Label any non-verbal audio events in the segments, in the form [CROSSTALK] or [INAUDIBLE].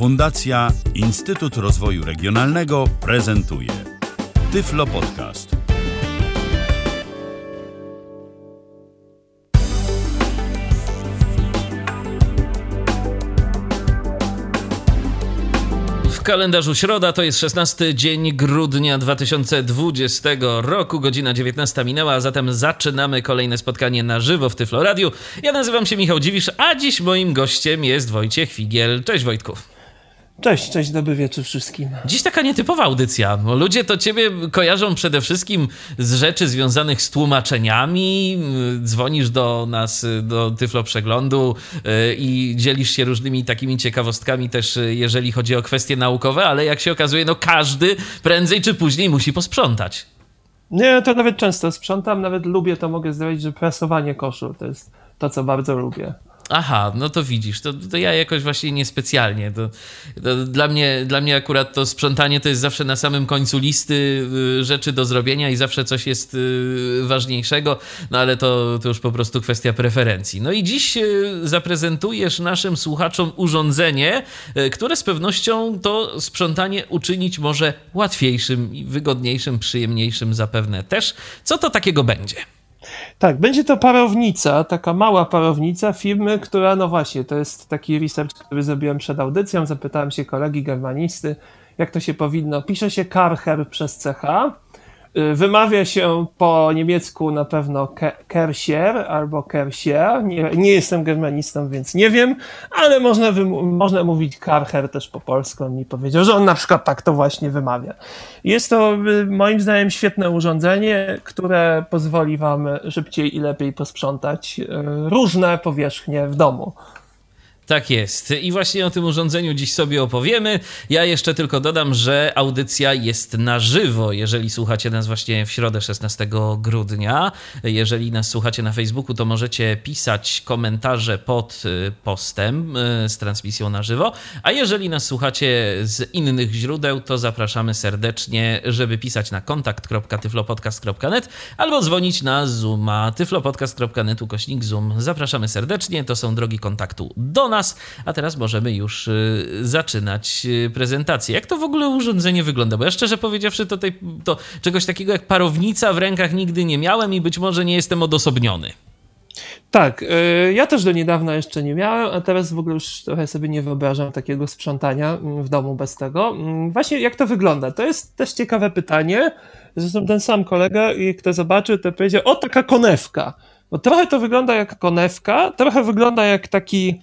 Fundacja Instytut Rozwoju Regionalnego prezentuje Tyflo Podcast. W kalendarzu środa to jest 16 dzień grudnia 2020 roku, godzina 19 minęła, a zatem zaczynamy kolejne spotkanie na żywo w Tyflo Radio. Ja nazywam się Michał Dziwisz, a dziś moim gościem jest Wojciech Figiel. Cześć Wojtku. Cześć, cześć, dobry wieczór wszystkim. Dziś taka nietypowa audycja, bo ludzie to ciebie kojarzą przede wszystkim z rzeczy związanych z tłumaczeniami. Dzwonisz do nas, do Tyflo Przeglądu y, i dzielisz się różnymi takimi ciekawostkami też, y, jeżeli chodzi o kwestie naukowe, ale jak się okazuje, no każdy prędzej czy później musi posprzątać. Nie, to nawet często sprzątam, nawet lubię to, mogę zdradzić, że prasowanie koszul to jest to, co bardzo lubię. Aha, no to widzisz, to, to ja jakoś właśnie niespecjalnie. To, to dla, mnie, dla mnie akurat to sprzątanie to jest zawsze na samym końcu listy y, rzeczy do zrobienia i zawsze coś jest y, ważniejszego, no ale to, to już po prostu kwestia preferencji. No i dziś y, zaprezentujesz naszym słuchaczom urządzenie, które z pewnością to sprzątanie uczynić może łatwiejszym, wygodniejszym, przyjemniejszym zapewne też. Co to takiego będzie? Tak, będzie to parownica, taka mała parownica firmy, która, no właśnie, to jest taki research, który zrobiłem przed audycją. Zapytałem się kolegi germanisty, jak to się powinno. Pisze się Karcher przez CH wymawia się po niemiecku na pewno Kersier albo Kersier. Nie, nie, jestem germanistą, więc nie wiem, ale można, można mówić Karcher też po polsku. On mi powiedział, że on na przykład tak to właśnie wymawia. Jest to y, moim zdaniem świetne urządzenie, które pozwoli Wam szybciej i lepiej posprzątać y, różne powierzchnie w domu. Tak jest. I właśnie o tym urządzeniu dziś sobie opowiemy. Ja jeszcze tylko dodam, że audycja jest na żywo, jeżeli słuchacie nas właśnie w środę 16 grudnia. Jeżeli nas słuchacie na Facebooku, to możecie pisać komentarze pod y, postem y, z transmisją na żywo. A jeżeli nas słuchacie z innych źródeł, to zapraszamy serdecznie, żeby pisać na kontakt.tyflopodcast.net albo dzwonić na Zooma tyflopodcast.net ukośnik Zoom. Zapraszamy serdecznie, to są drogi kontaktu do nas A teraz możemy już y, zaczynać y, prezentację. Jak to w ogóle urządzenie wygląda? Bo ja szczerze powiedziawszy, to, tej, to czegoś takiego jak parownica w rękach nigdy nie miałem i być może nie jestem odosobniony. Tak, y, ja też do niedawna jeszcze nie miałem, a teraz w ogóle już trochę sobie nie wyobrażam takiego sprzątania mm, w domu bez tego. Mm, właśnie jak to wygląda? To jest też ciekawe pytanie. Zresztą ten sam kolega, kto zobaczył, to powiedział, o taka konewka. Bo trochę to wygląda jak konewka, trochę wygląda jak taki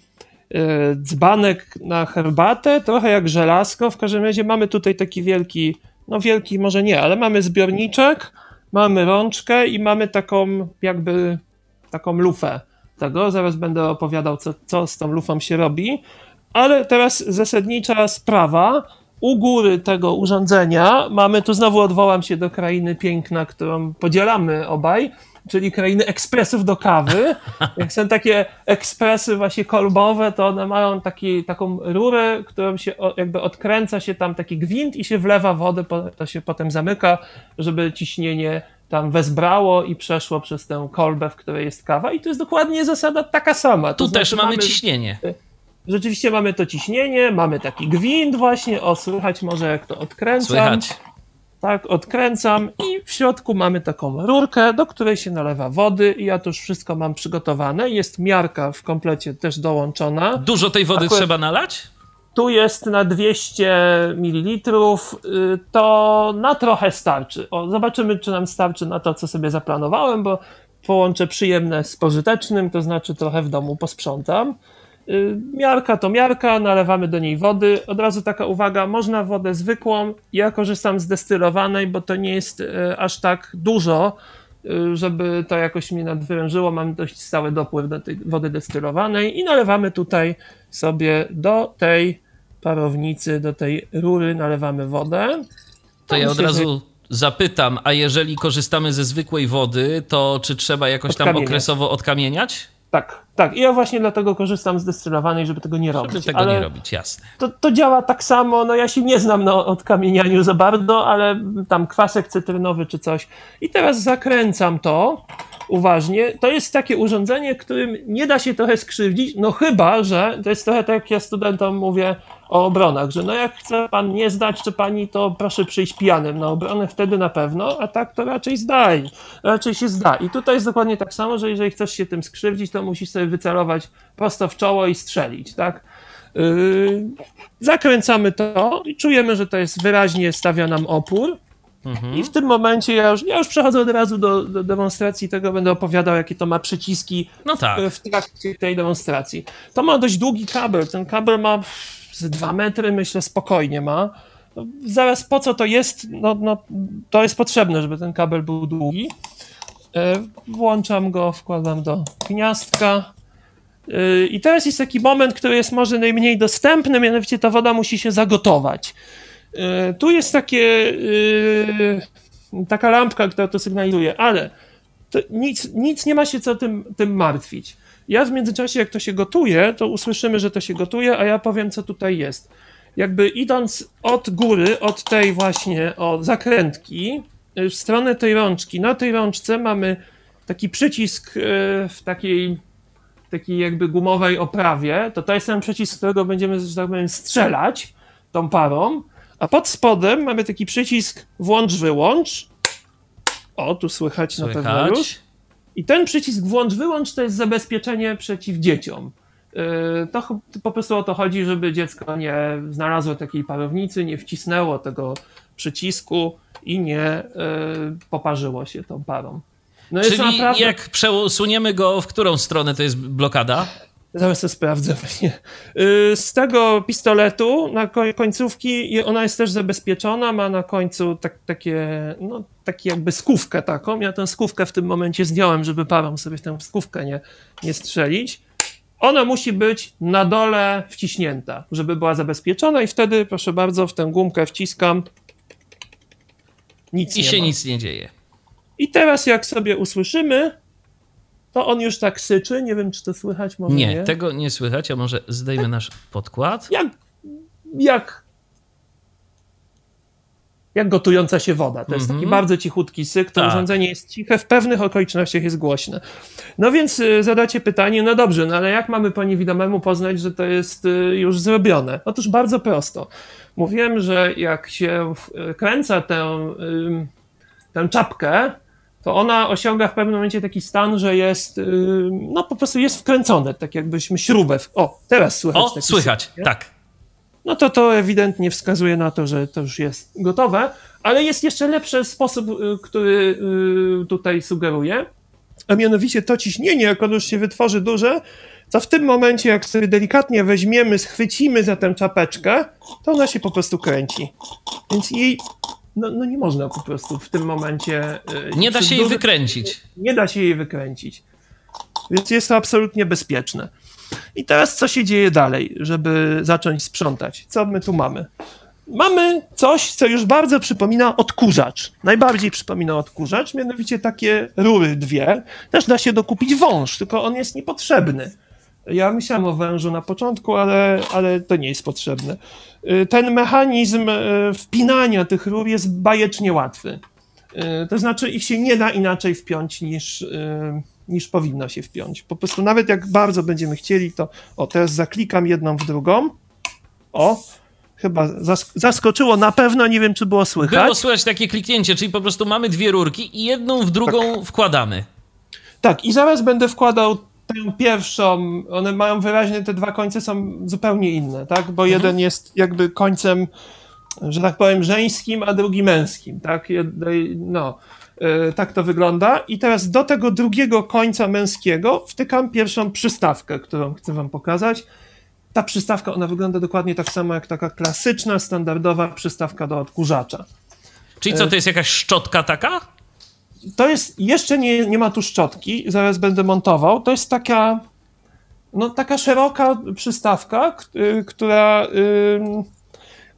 dzbanek na herbatę, trochę jak żelazko. W każdym razie mamy tutaj taki wielki, no wielki może nie, ale mamy zbiorniczek, mamy rączkę i mamy taką jakby taką lufę tego. Zaraz będę opowiadał, co, co z tą lufą się robi. Ale teraz zasadnicza sprawa. U góry tego urządzenia mamy, tu znowu odwołam się do krainy piękna, którą podzielamy obaj, czyli krainy ekspresów do kawy. [LAUGHS] Jak są takie ekspresy właśnie kolbowe, to one mają taki, taką rurę, którą się jakby odkręca się tam taki gwint i się wlewa wodę, to się potem zamyka, żeby ciśnienie tam wezbrało i przeszło przez tę kolbę, w której jest kawa i to jest dokładnie zasada taka sama. To tu znaczy, też mamy, mamy ciśnienie. Rzeczywiście mamy to ciśnienie, mamy taki gwint właśnie, o słychać może jak to odkręcam. Słychać tak, odkręcam i w środku mamy taką rurkę, do której się nalewa wody i ja to już wszystko mam przygotowane. Jest miarka w komplecie też dołączona. Dużo tej wody Akurat trzeba nalać? Tu jest na 200 ml, y, to na trochę starczy. O, zobaczymy, czy nam starczy na to, co sobie zaplanowałem, bo połączę przyjemne z pożytecznym, to znaczy trochę w domu posprzątam. Y, miarka to miarka, nalewamy do niej wody. Od razu taka uwaga, można wodę zwykłą. Ja korzystam z destylowanej, bo to nie jest y, aż tak dużo, y, żeby to jakoś mnie nadwyrężyło. Mam dość stały dopływ do tej wody destylowanej i nalewamy tutaj sobie do tej parownicy, do tej rury nalewamy wodę. To ja od razu zapytam, a jeżeli korzystamy ze zwykłej wody, to czy trzeba jakoś tam okresowo odkamieniać? Tak, tak. I ja właśnie dlatego korzystam z destylowanej, żeby tego nie robić. Żeby tego ale nie robić, jasne. To, to działa tak samo, no ja się nie znam na odkamienianiu za bardzo, ale tam kwasek cytrynowy czy coś. I teraz zakręcam to uważnie. To jest takie urządzenie, którym nie da się trochę skrzywdzić, no chyba, że to jest trochę tak jak ja studentom mówię, o obronach, że no jak chce pan nie zdać, czy pani, to proszę przyjść pijanym na obronę, wtedy na pewno, a tak to raczej zdaj, raczej się zda. I tutaj jest dokładnie tak samo, że jeżeli chcesz się tym skrzywdzić, to musisz sobie wycelować prosto w czoło i strzelić, tak? Yy, zakręcamy to i czujemy, że to jest wyraźnie stawia nam opór. I w tym momencie ja już, ja już przechodzę od razu do, do demonstracji tego, będę opowiadał, jakie to ma przyciski No tak. w trakcie tej demonstracji. To ma dość długi kabel. Ten kabel ma z 2 metry, myślę, spokojnie ma. No, zaraz po co to jest? No, no, to jest potrzebne, żeby ten kabel był długi. E, Włączam go, wkładam do gniazdka. E, I teraz jest taki moment, który jest może najmniej dostępny, mianowicie ta woda musi się zagotować. E, Tu jest takie, taka lampka, która to sygnalizuje, ale to nic, nic nie ma się co tym, tym martwić. Ja w międzyczasie, jak to się gotuje, to usłyszymy, że to się gotuje, a ja powiem, co tutaj jest. Jakby idąc od góry, od tej właśnie o zakrętki, y, w stronę tej rączki, na tej rączce mamy taki przycisk y, w takiej, takiej jakby gumowej oprawie. To to jest ten przycisk, z którego będziemy, że tak powiem, strzelać tą parą. A pod spodem mamy taki przycisk włącz-wyłącz. O, tu słychać, na pewno już. I ten przycisk włącz-wyłącz to jest zabezpieczenie przeciw dzieciom. Yy, To po prostu o to chodzi, żeby dziecko nie znalazło takiej parownicy, nie wcisnęło tego przycisku i nie yy, poparzyło się tą parą. No Czyli naprawdę... jak przesuniemy go, w którą stronę to jest blokada? Zaraz to sprawdzę [LAUGHS] właśnie. Yy, Z tego pistoletu na koń- końcówki ona jest też zabezpieczona, ma na końcu tak, takie, no taki jakby skówkę taką. Ja tę skówkę w tym momencie zdjąłem, żeby parą sobie w tę skówkę nie, nie strzelić. Ona musi być na dole wciśnięta, żeby była zabezpieczona i wtedy, proszę bardzo, w tę gumkę wciskam. Nic I się ma. nic nie dzieje. I teraz jak sobie usłyszymy, to on już tak syczy. Nie wiem, czy to słychać, może nie. Nie, tego nie słychać, a może zdejmę nasz podkład? jak, jak, jak gotująca się woda. To jest taki Mhm. bardzo cichutki syk. To Tak. urządzenie jest ciche, w pewnych okolicznościach jest głośne. No więc y, zadacie pytanie, no dobrze, no ale jak mamy po niewidomemu poznać, że to jest y, już zrobione? Otóż bardzo prosto. Mówiłem, że jak się y, kręca tę, tę czapkę, to ona osiąga w pewnym momencie taki stan, że jest, no po prostu jest wkręcone, tak jakbyśmy śrubę. W... O, teraz słychać. O, słychać, syk, tak. No to to ewidentnie wskazuje na to, że to już jest gotowe, ale jest jeszcze lepszy sposób, y, który y, tutaj sugeruję, a mianowicie to ciśnienie, jak ono już się wytworzy duże, to w tym momencie, jak sobie delikatnie weźmiemy, schwycimy za tę czapeczkę, to ona się po prostu kręci. Więc jej, no, no nie można po prostu w tym momencie... y, Nie da się jej dużym- wykręcić. nie da się jej wykręcić. Więc jest to absolutnie bezpieczne. I teraz co się dzieje dalej, żeby zacząć sprzątać? Co my tu mamy? Mamy coś, co już bardzo przypomina odkurzacz. Najbardziej przypomina odkurzacz, mianowicie takie rury dwie. Też da się dokupić wąż, tylko on jest niepotrzebny. Ja myślałem o wężu na początku, ale, ale to nie jest potrzebne. Y, Ten mechanizm y, wpinania tych rur jest bajecznie łatwy. Y, To znaczy, ich się nie da inaczej wpiąć niż, niż powinno się wpiąć. Po prostu, nawet jak bardzo będziemy chcieli, to. O, teraz zaklikam jedną w drugą. O, chyba zask- zaskoczyło na pewno, nie wiem, czy było słychać. Było słychać takie kliknięcie, czyli po prostu mamy dwie rurki i jedną w drugą wkładamy. Tak, i zaraz będę wkładał tę pierwszą. One mają wyraźnie, te dwa końce są zupełnie inne, tak? Bo jeden jest jakby końcem, że tak powiem, żeńskim, a drugi męskim, tak? Jednej- No, tak to wygląda. I teraz do tego drugiego końca męskiego wtykam pierwszą przystawkę, którą chcę wam pokazać. Ta przystawka, ona wygląda dokładnie tak samo jak taka klasyczna, standardowa przystawka do odkurzacza. Czyli E, co, to jest jakaś szczotka taka? To jest, jeszcze nie, nie ma tu szczotki, zaraz będę montował. To jest taka, no taka szeroka przystawka, y, która,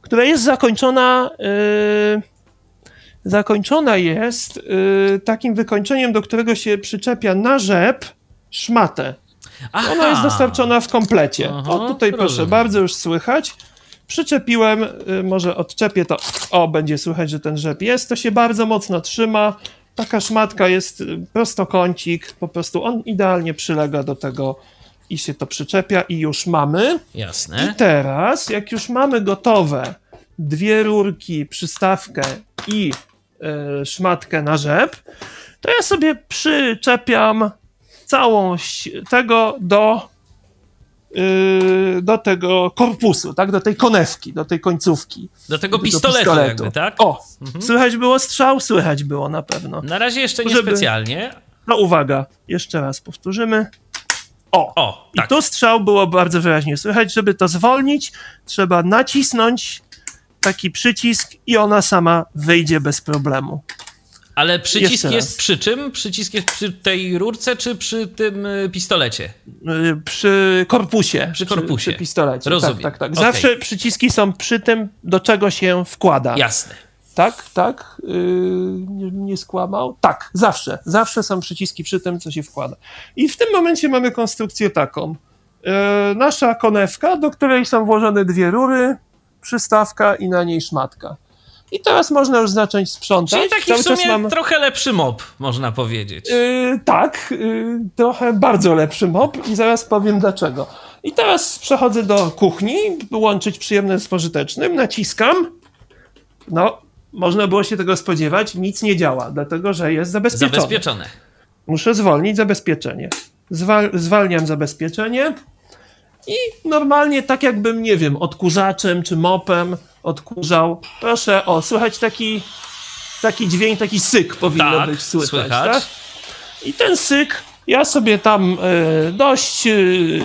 która jest zakończona, y, zakończona jest y, takim wykończeniem, do którego się przyczepia na rzep szmatę. Aha. Ona jest dostarczona w komplecie. Aha, o, tutaj proszę bardzo, już słychać. Przyczepiłem, y, może odczepię to. O, będzie słychać, że ten rzep jest. To się bardzo mocno trzyma. Taka szmatka jest y, prostokącik, po prostu on idealnie przylega do tego, i się to przyczepia i już mamy. Jasne. I teraz, jak już mamy gotowe dwie rurki, przystawkę i szmatkę na rzep, to ja sobie przyczepiam całość tego do, y, do tego korpusu, tak? Do tej konewki, do tej końcówki. Do tego do pistoletu, pistoletu. jakby, tak? O, słychać było strzał? Słychać było na pewno. Na razie jeszcze nie Żeby- specjalnie. No uwaga, jeszcze raz powtórzymy. O, O, i tak. tu strzał było bardzo wyraźnie słychać. Żeby to zwolnić, trzeba nacisnąć taki przycisk i ona sama wyjdzie bez problemu. Ale przycisk Jeszcze jest raz. przy czym? Przycisk jest przy tej rurce, czy przy tym y, pistolecie? Przy korpusie. Przy korpusie. Przy, przy pistolecie. Rozumiem. Tak, tak, tak. Okej. Zawsze przyciski są przy tym, do czego się wkłada. Jasne. Tak, tak. Yy, nie, nie skłamał. Tak, zawsze. Zawsze są przyciski przy tym, co się wkłada. I w tym momencie mamy konstrukcję taką. Yy, nasza konewka, do której są włożone dwie rury, przystawka i na niej szmatka. I teraz można już zacząć sprzątać. Czyli taki w Cały czas sumie mam- trochę lepszy mop, można powiedzieć. Yy, tak, yy, trochę bardzo lepszy mop i zaraz powiem dlaczego. I teraz przechodzę do kuchni, łączyć przyjemne z pożytecznym, naciskam. No, można było się tego spodziewać, nic nie działa, dlatego że jest zabezpieczone. Zabezpieczone. Muszę zwolnić zabezpieczenie. Zwal zwalniam zabezpieczenie i normalnie tak jakbym, nie wiem, odkurzaczem czy mopem odkurzał. Proszę, o, słychać taki, taki dźwięk, taki syk powinno Tak, być słychać, słychać. tak? I ten syk, ja sobie tam e, dość e,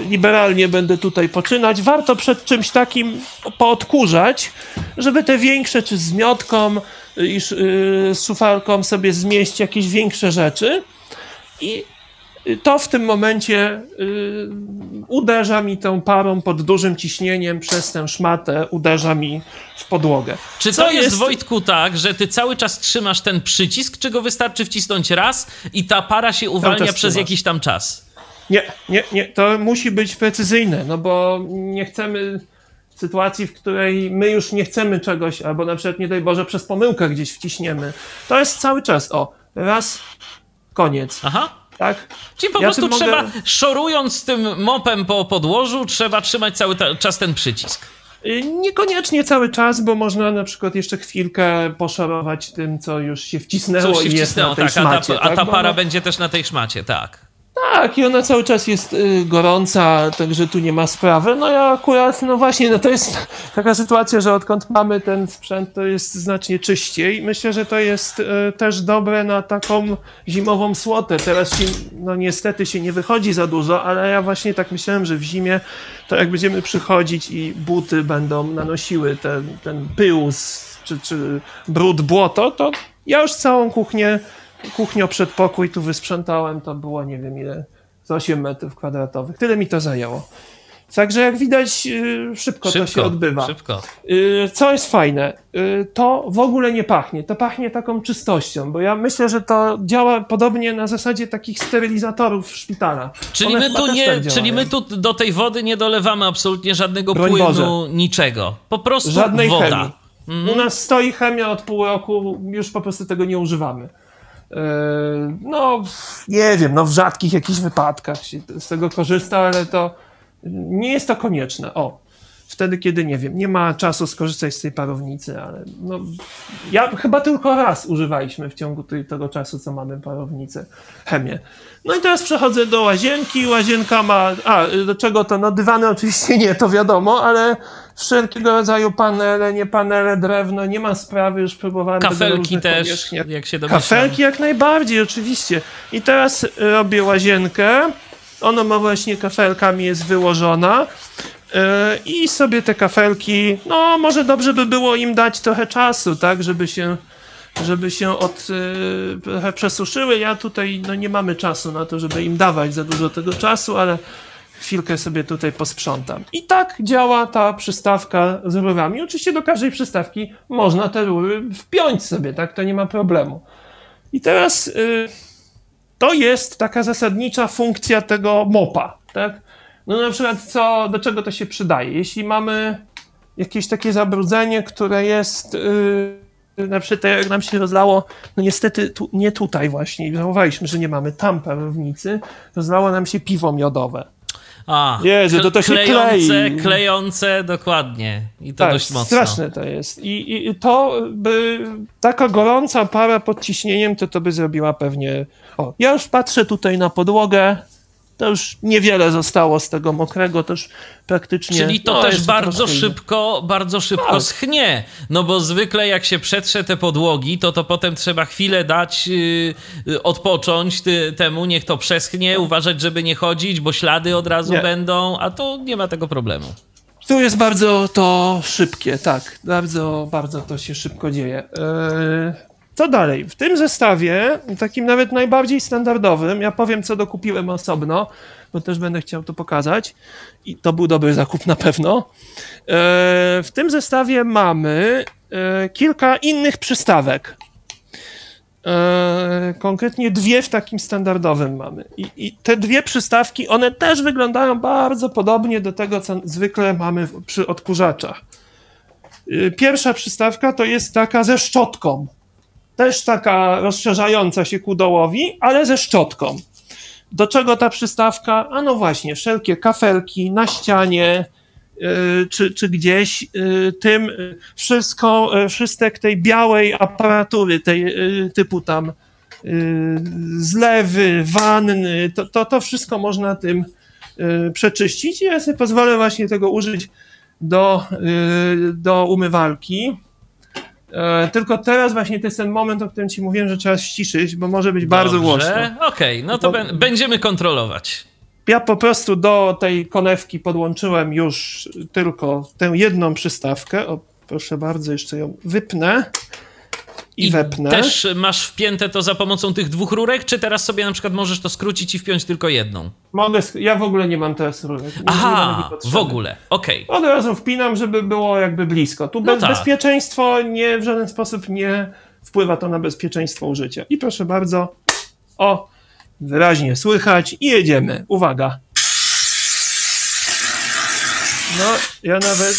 liberalnie będę tutaj poczynać. Warto przed czymś takim poodkurzać, żeby te większe, czy z miotką, i sz- e, z szufalką sobie zmieść jakieś większe rzeczy. I to w tym momencie y, uderza mi tą parą pod dużym ciśnieniem przez tę szmatę, uderza mi w podłogę. Czy Co to jest, jest- Wojtku, tak, że ty cały czas trzymasz ten przycisk, czy go wystarczy wcisnąć raz i ta para się uwalnia przez trzymasz. jakiś tam czas? Nie, nie, nie, to musi być precyzyjne, no bo nie chcemy sytuacji, w której my już nie chcemy czegoś, albo na przykład, nie daj Boże, przez pomyłkę gdzieś wciśniemy. To jest cały czas, o, raz, koniec, Aha. Tak? Czyli po Ja prostu tym mogę- trzeba, szorując tym mopem po podłożu, trzeba trzymać cały ta, czas ten przycisk. Y, Niekoniecznie cały czas, bo można na przykład jeszcze chwilkę poszorować tym, co już się wcisnęło Coś się i jest na tej tak, a ta, szmacie. a tak? ta para ona- będzie też na tej szmacie, tak. Tak, i ona cały czas jest y, gorąca, także tu nie ma sprawy. No ja akurat, no właśnie, no to jest taka sytuacja, że odkąd mamy ten sprzęt, to jest znacznie czyściej. Myślę, że to jest y, też dobre na taką zimową słotę. Teraz się, no niestety się nie wychodzi za dużo, ale ja właśnie tak myślałem, że w zimie to jak będziemy przychodzić i buty będą nanosiły ten, ten pył z, czy, czy brud, błoto, to ja już całą kuchnię kuchnią przedpokój tu wysprzątałem, to było nie wiem ile, z 8 metrów kwadratowych. Tyle mi to zajęło. Także jak widać, yy, szybko, to się odbywa. Szybko. Yy, Co jest fajne, yy, to w ogóle nie pachnie. To pachnie taką czystością, bo ja myślę, że to działa podobnie na zasadzie takich sterylizatorów w szpitalach. Czyli One my, tu nie, tak czyli my tu do tej wody nie dolewamy absolutnie żadnego Broń płynu, Boże. niczego. Po prostu Żadnej woda. chemii. U nas stoi chemia od pół roku, już po prostu tego nie używamy. Yy, No, nie wiem, no w rzadkich jakichś wypadkach się z tego korzysta, ale to nie jest to konieczne. O, wtedy, kiedy nie wiem, nie ma czasu skorzystać z tej parownicy, ale no, ja chyba tylko raz używaliśmy w ciągu tej, tego czasu, co mamy parownicę, chemię. No i teraz przechodzę do łazienki. Łazienka ma. A, do czego to? No, dywany oczywiście nie, to wiadomo, ale wszelkiego rodzaju panele, nie panele, drewno, nie ma sprawy, już próbowałem Kafelki też, powierzchniach. jak się domyślam. Kafelki jak najbardziej, oczywiście. I teraz robię łazienkę. Ona ma właśnie kafelkami jest wyłożona. Yy, I sobie te kafelki, no może dobrze by było im dać trochę czasu, tak, żeby się, żeby się od, yy, trochę przesuszyły. Ja tutaj, no nie mamy czasu na to, żeby im dawać za dużo tego czasu, ale chwilkę sobie tutaj posprzątam. I tak działa ta przystawka z rurami. Oczywiście do każdej przystawki można te rury wpiąć sobie, tak, to nie ma problemu. I teraz y, to jest taka zasadnicza funkcja tego mopa, tak? No na przykład co, do czego to się przydaje? Jeśli mamy jakieś takie zabrudzenie, które jest y, na przykład tak jak nam się rozlało, no niestety tu, nie tutaj właśnie, żałowaliśmy, że nie mamy tam parownicy, rozlało nam się piwo miodowe. A, Jezu, to to się klejące, klei. klejące, dokładnie. I to tak, dość mocno. straszne to jest. I, I to by, taka gorąca para pod ciśnieniem, to to by zrobiła pewnie... O, ja już patrzę tutaj na podłogę, to już niewiele zostało z tego mokrego, to już praktycznie... Czyli to no, też bardzo szybko, bardzo szybko Tak. schnie. No bo zwykle jak się przetrze te podłogi, to to potem trzeba chwilę dać, yy, odpocząć ty, temu, niech to przeschnie, uważać, żeby nie chodzić, bo ślady od razu Nie. będą, a tu nie ma tego problemu. Tu jest bardzo to szybkie, tak. Bardzo, bardzo to się szybko dzieje. Eee, Co dalej? W tym zestawie, takim nawet najbardziej standardowym, ja powiem, co dokupiłem osobno, bo też będę chciał to pokazać. I to był dobry zakup na pewno. Eee, W tym zestawie mamy e, kilka innych przystawek. Eee, konkretnie dwie w takim standardowym mamy. I, I te dwie przystawki, one też wyglądają bardzo podobnie do tego, co zwykle mamy przy odkurzaczach. Pierwsza przystawka to jest taka ze szczotką. Też taka rozszerzająca się ku dołowi, ale ze szczotką. Do czego ta przystawka? A no właśnie, wszelkie kafelki na ścianie, yy, czy, czy gdzieś, yy, tym wszystko, yy, wszystek tej białej aparatury, tej typu tam zlewy, wanny, to, to, to wszystko można tym przeczyścić. Ja sobie pozwolę właśnie tego użyć do, do umywalki. E, Tylko teraz właśnie to jest ten moment, o którym ci mówiłem, że trzeba ściszyć, bo może być bardzo głośno. Dobrze, okej, no to Bo- będziemy kontrolować. Ja po prostu do tej konewki podłączyłem już tylko tę jedną przystawkę. O, proszę bardzo, jeszcze ją wypnę i, wepnę. też masz wpięte to za pomocą tych dwóch rurek, czy teraz sobie na przykład możesz to skrócić i wpiąć tylko jedną? Mogę, ja w ogóle nie mam teraz rurek. Aha, w ogóle, okej. Od razu wpinam, żeby było jakby blisko. Tu No bez, tak. bezpieczeństwo nie, w żaden sposób nie wpływa to na bezpieczeństwo użycia. I proszę bardzo, o, wyraźnie słychać i jedziemy. Uwaga. No, ja nawet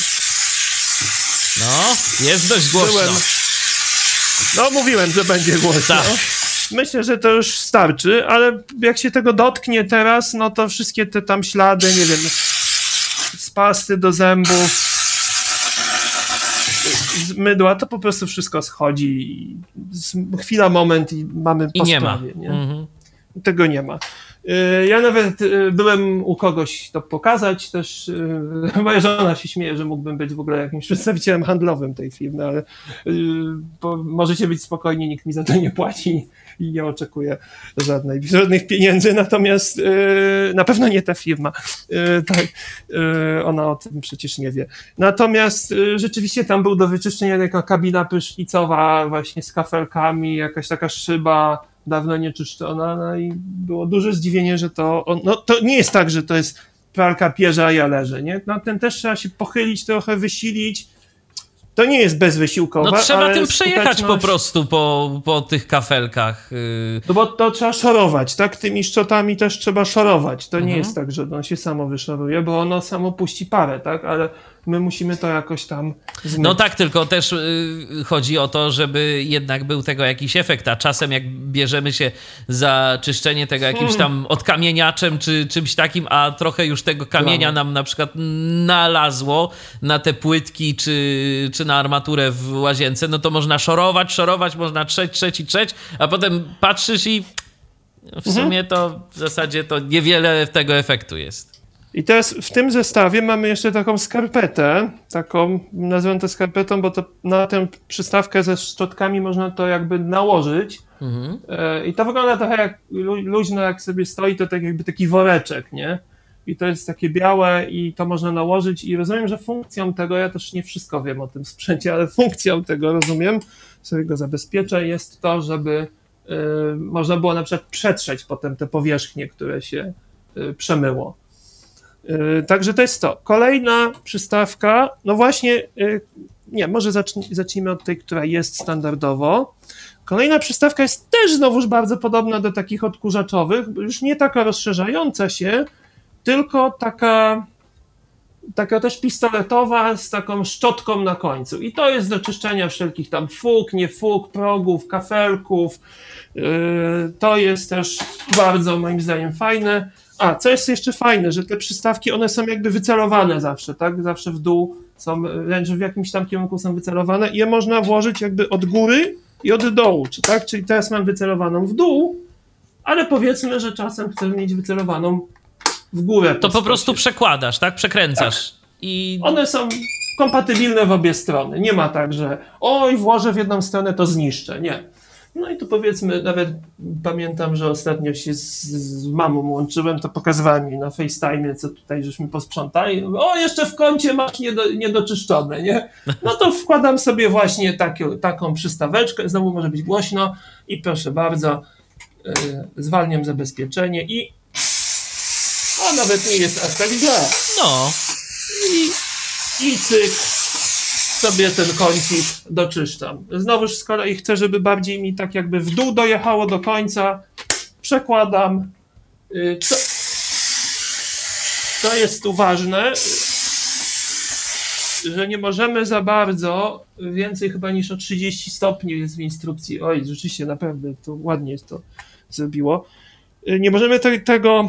No, jest dość głośno. byłem... No, mówiłem, że będzie głośno. Tak. Myślę, że to już starczy, ale jak się tego dotknie teraz, no to wszystkie te tam ślady, nie wiem, z pasty do zębów, z mydła, to po prostu wszystko schodzi. Chwila, moment i mamy I po nie ma. sprawie, nie? Mhm. Tego nie ma. Y, Ja nawet y, byłem u kogoś to pokazać, też y, [LAUGHS] moja żona się śmieje, że mógłbym być w ogóle jakimś [LAUGHS] przedstawicielem handlowym tej firmy, ale możecie być spokojni, nikt mi za to nie płaci i nie oczekuję żadnej, żadnych pieniędzy, natomiast na pewno nie ta firma. Tak, ona o tym przecież nie wie. Natomiast rzeczywiście tam był do wyczyszczenia taka kabina prysznicowa właśnie z kafelkami, jakaś taka szyba dawno nieczyszczona, no i było duże zdziwienie, że to, on, no to nie jest tak, że to jest pralka pierza, ja leżę, nie? Na ten też trzeba się pochylić trochę, wysilić. To nie jest bezwysiłkowe, No trzeba tym przejechać po skuteczność- prostu po, po tych kafelkach. y, No bo to trzeba szorować, tak? Tymi szczotami też trzeba szorować. To nie Mhm. jest tak, że ono się samo wyszoruje, bo ono samo puści parę, tak? Ale my musimy to jakoś tam zmyć. No tak, tylko też y, chodzi o to, żeby jednak był tego jakiś efekt, a czasem jak bierzemy się za czyszczenie tego jakimś Hmm. tam odkamieniaczem czy czymś takim, a trochę już tego kamienia nam na przykład nalazło na te płytki czy, czy na armaturę w łazience, no to można szorować, szorować, można trzeć, trzeć i trzeć, a potem patrzysz i w Mhm. sumie to w zasadzie to niewiele tego efektu jest. I teraz w tym zestawie mamy jeszcze taką skarpetę, taką, nazywam to skarpetą, bo to na tę przystawkę ze szczotkami można to jakby nałożyć. Mhm. E, I to wygląda trochę jak lu- luźno, jak sobie stoi, to tak jakby taki woreczek, nie? I to jest takie białe i to można nałożyć i rozumiem, że funkcją tego, ja też nie wszystko wiem o tym sprzęcie, ale funkcją tego rozumiem, sobie go zabezpieczę, jest to, żeby y, można było na przykład przetrzeć potem te powierzchnie, które się y, przemyło. Y, Także to jest to. Kolejna przystawka, no właśnie, y, nie, może zacznij, zacznijmy od tej, która jest standardowo. Kolejna przystawka jest też znowuż bardzo podobna do takich odkurzaczowych, już nie taka rozszerzająca się, tylko taka, taka też pistoletowa z taką szczotką na końcu. I to jest do czyszczenia wszelkich tam fug, nie fug, progów, kafelków. Yy, To jest też bardzo moim zdaniem fajne. A, co jest jeszcze fajne, że te przystawki, one są jakby wycelowane zawsze, tak? Zawsze w dół są, wręcz w jakimś tam kierunku są wycelowane i je można włożyć jakby od góry i od dołu, czy tak? Czyli teraz mam wycelowaną w dół, ale powiedzmy, że czasem chcę mieć wycelowaną w górę. To po prostu przekładasz, tak? Przekręcasz. Tak. I... One są kompatybilne w obie strony. Nie ma tak, że oj, włożę w jedną stronę, to zniszczę. Nie. No i tu powiedzmy, nawet pamiętam, że ostatnio się z, z mamą łączyłem, to pokazywałem mi na FaceTime, co tutaj żeśmy posprzątali. O, jeszcze w kącie masz niedo, niedoczyszczone, nie? No to wkładam sobie właśnie taką przystaweczkę, znowu może być głośno i proszę bardzo, yy, zwalniam zabezpieczenie i o, nawet nie jest aż tak źle. No. I, i cyk, sobie ten kącik doczyszczam. Znowuż z kolei chcę, żeby bardziej mi tak jakby w dół dojechało do końca, przekładam. Y, to jest tu ważne, że nie możemy za bardzo, więcej chyba niż o 30 stopni jest w instrukcji. Oj, rzeczywiście, naprawdę to ładnie to zrobiło. Y, nie możemy te, tego